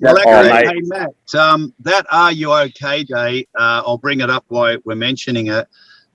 Well, Oh, hey Matt, um, that Are You OK Day, uh, I'll bring it up while we're mentioning it.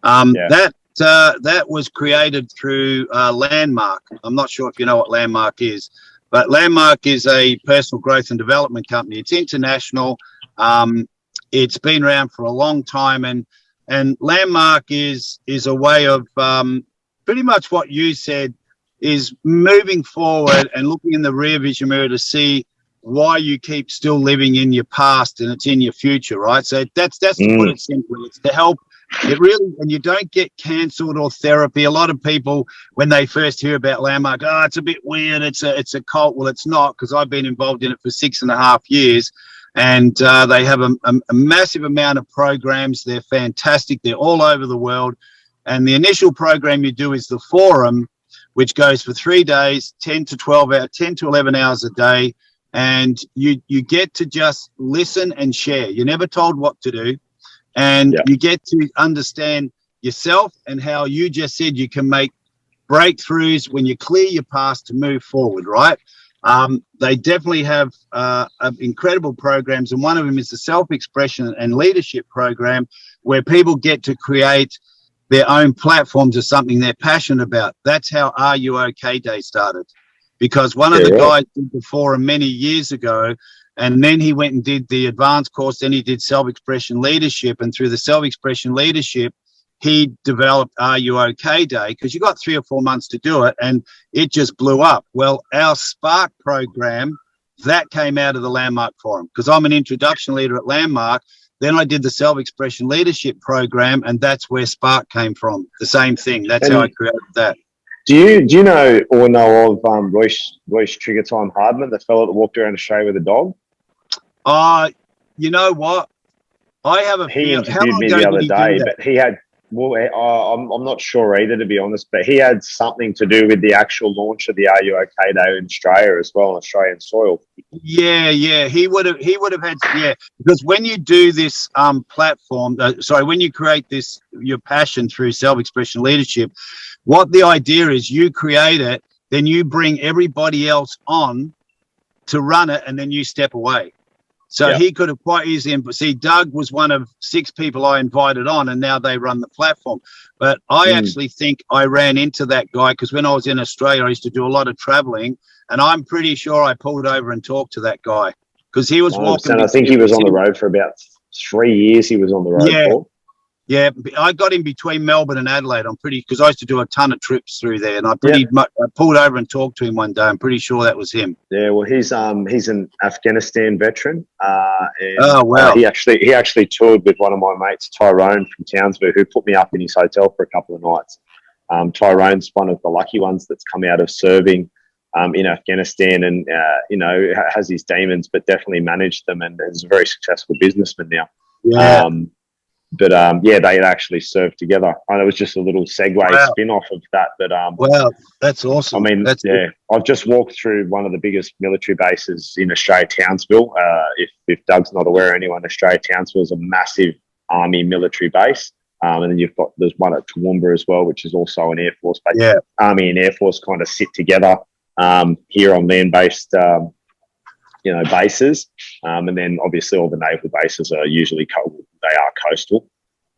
Um, Yeah. That uh, that was created through uh, Landmark. I'm not sure if you know what Landmark is, but Landmark is a personal growth and development company. It's international. Um, it's been around for a long time, and and Landmark is is a way of um, pretty much what you said is moving forward and looking in the rear vision mirror to see why you keep still living in your past and it's in your future, right? So that's that's to put Mm. it simply. It's to help. It really, and you don't get cancelled or therapy. A lot of people, when they first hear about Landmark, oh, it's a bit weird. It's a it's a cult. Well, it's not because I've been involved in it for six and a half years, and uh, they have a, a, a massive amount of programs. They're fantastic. They're all over the world, and the initial program you do is the forum, which goes for three days, ten to twelve hours, ten to eleven hours a day and you you get to just listen and share. You're never told what to do, and Yeah. you get to understand yourself and how you just said you can make breakthroughs when you clear your past to move forward. Right? Um, they definitely have uh, incredible programs, and one of them is the self-expression and leadership program, where people get to create their own platforms of something they're passionate about. That's how Are You OK Day started because one of the Yeah. guys did the forum many years ago and then he went and did the advanced course then he did self-expression leadership and through the self-expression leadership he developed are you okay day because you got three or four months to do it and it just blew up. Well our spark program that came out of the landmark forum because i'm an introduction leader at landmark. Then i did the self-expression leadership program and that's where spark came from. The same thing. That's how i created that Do you do you know or know of um, Royce Royce Trigger Time Hardman, the fellow that walked around Australia with a dog? Uh, you know what? I have a He feel. Interviewed me the other day, but he had well, uh, I'm I'm not sure either to be honest, but he had something to do with the actual launch of the Are You OK Day in Australia as well on Australian soil. Yeah, yeah. He would have. He would have had. Yeah, because when you do this um platform, uh, sorry, when you create this your passion through self-expression leadership, what the idea is, you create it, then you bring everybody else on to run it, and then you step away. So he could have quite easily. See, Doug was one of six people I invited on, and now they run the platform. But I Mm. actually think I ran into that guy because when I was in Australia, I used to do a lot of traveling, and I'm pretty sure I pulled over and talked to that guy because he was walking. 100%. I think he was on the road for about three years. He was on the road Yeah. for. Yeah, I got in between Melbourne and Adelaide. I'm pretty because I used to do a ton of trips through there, and I pretty much I pulled over and talked to him one day. I'm pretty sure that was him. Yeah, well, he's um he's an Afghanistan veteran. Uh, and Oh, wow. uh, he actually he actually toured with one of my mates, Tyrone from Townsville, who put me up in his hotel for a couple of nights. Um, Tyrone's one of the lucky ones that's come out of serving um, in Afghanistan, and uh, you know has his demons, but definitely managed them, and is a very successful businessman now. Yeah, Um, but um, yeah, they had actually served together, and it was just a little segue Wow. spin off of that. But um, wow, that's awesome! I mean, that's yeah, I've just walked through one of the biggest military bases in Australia, Townsville. Uh, if, if Doug's not aware, anyone, Australia, Townsville is a massive army military base. Um, and then you've got there's one at Toowoomba as well, which is also an air force base. Yeah. Army and air force kind of sit together um, here on land-based, um, you know, bases. Um, and then obviously all the naval bases are usually co- they are coastal.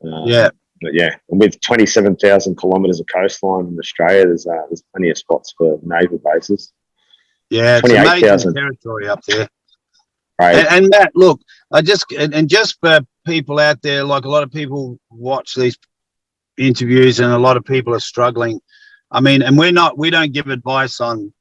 Uh, yeah. but yeah, and with 27,000 kilometres of coastline in Australia, there's uh, there's plenty of spots for naval bases. Yeah, it's amazing 28,000. territory up there. Right? And, and Matt, look, I just and, and just for people out there, like a lot of people watch these interviews, and a lot of people are struggling. I mean, and we're not, we don't give advice on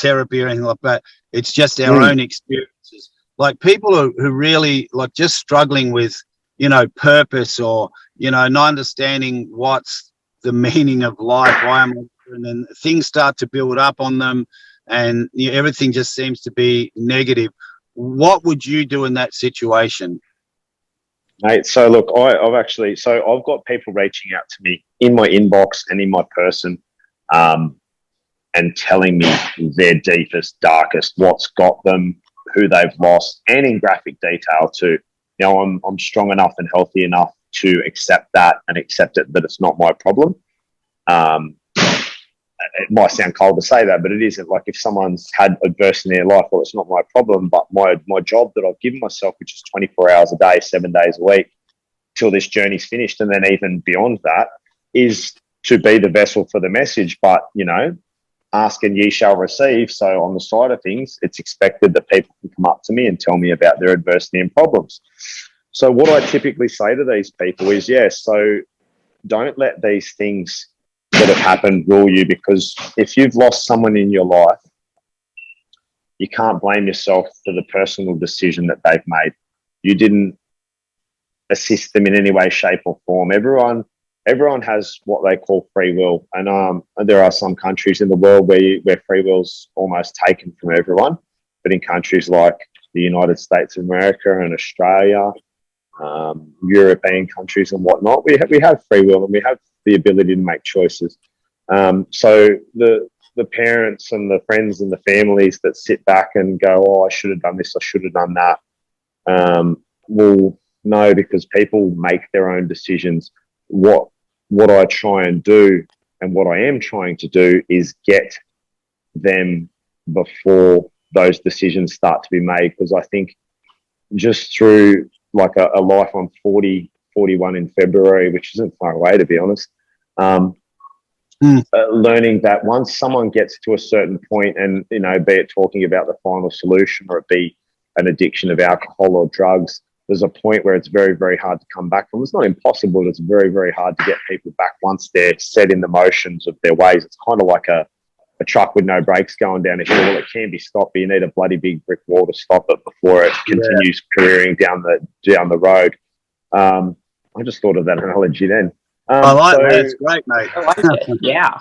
therapy or anything like that. It's just our Mm. own experiences. Like people who, who really like just struggling with, you know, purpose or you know, not understanding what's the meaning of life. Why am I? And then things start to build up on them, and you know, everything just seems to be negative what would you do in that situation? Mate, so look, I, I've actually, so I've got people reaching out to me in my inbox and in my person, um, and telling me their deepest, darkest, what's got them, who they've lost, and in graphic detail too. You know, I'm I'm strong enough and healthy enough to accept that and accept it that it's not my problem. Um, it might sound cold to say that, but it isn't. Like if someone's had adversity in their life, well, it's not my problem. But my my job that I've given myself, which is 24 hours a day, seven days a week, till this journey's finished, and then even beyond that, is to be the vessel for the message. But you know, ask and ye shall receive. So on the side of things, it's expected that people can come up to me and tell me about their adversity and problems. So what I typically say to these people is, yes, so don't let these things that have happened rule you because if you've lost someone in your life, you can't blame yourself for the personal decision that they've made. You didn't assist them in any way, shape, or form. Everyone, everyone has what they call free will, and um, there are some countries in the world where you, where free will's almost taken from everyone. But in countries like the United States of America and Australia, um, European countries and whatnot, we have, we have free will and we have the ability to make choices. Um, so the the parents and the friends and the families that sit back and go, "Oh, I should have done this. I should have done that," um, will know because people make their own decisions. What what I try and do, and what I am trying to do, is get them before those decisions start to be made. Because I think just through like a, a life, I'm 40, 41 in February, which isn't far away to be honest. Um, mm. uh, learning that once someone gets to a certain point, and you know, be it talking about the final solution or it be an addiction of alcohol or drugs, there's a point where it's very, very hard to come back from. It's not impossible, but it's very, very hard to get people back once they're set in the motions of their ways. It's kind of like a, a truck with no brakes going down a hill. Well, it can be stopped, but you need a bloody big brick wall to stop it before it continues yeah. careering down the down the road. Um, I just thought of that analogy then. Um, I like so, that. It's great, mate. I like it. Yeah.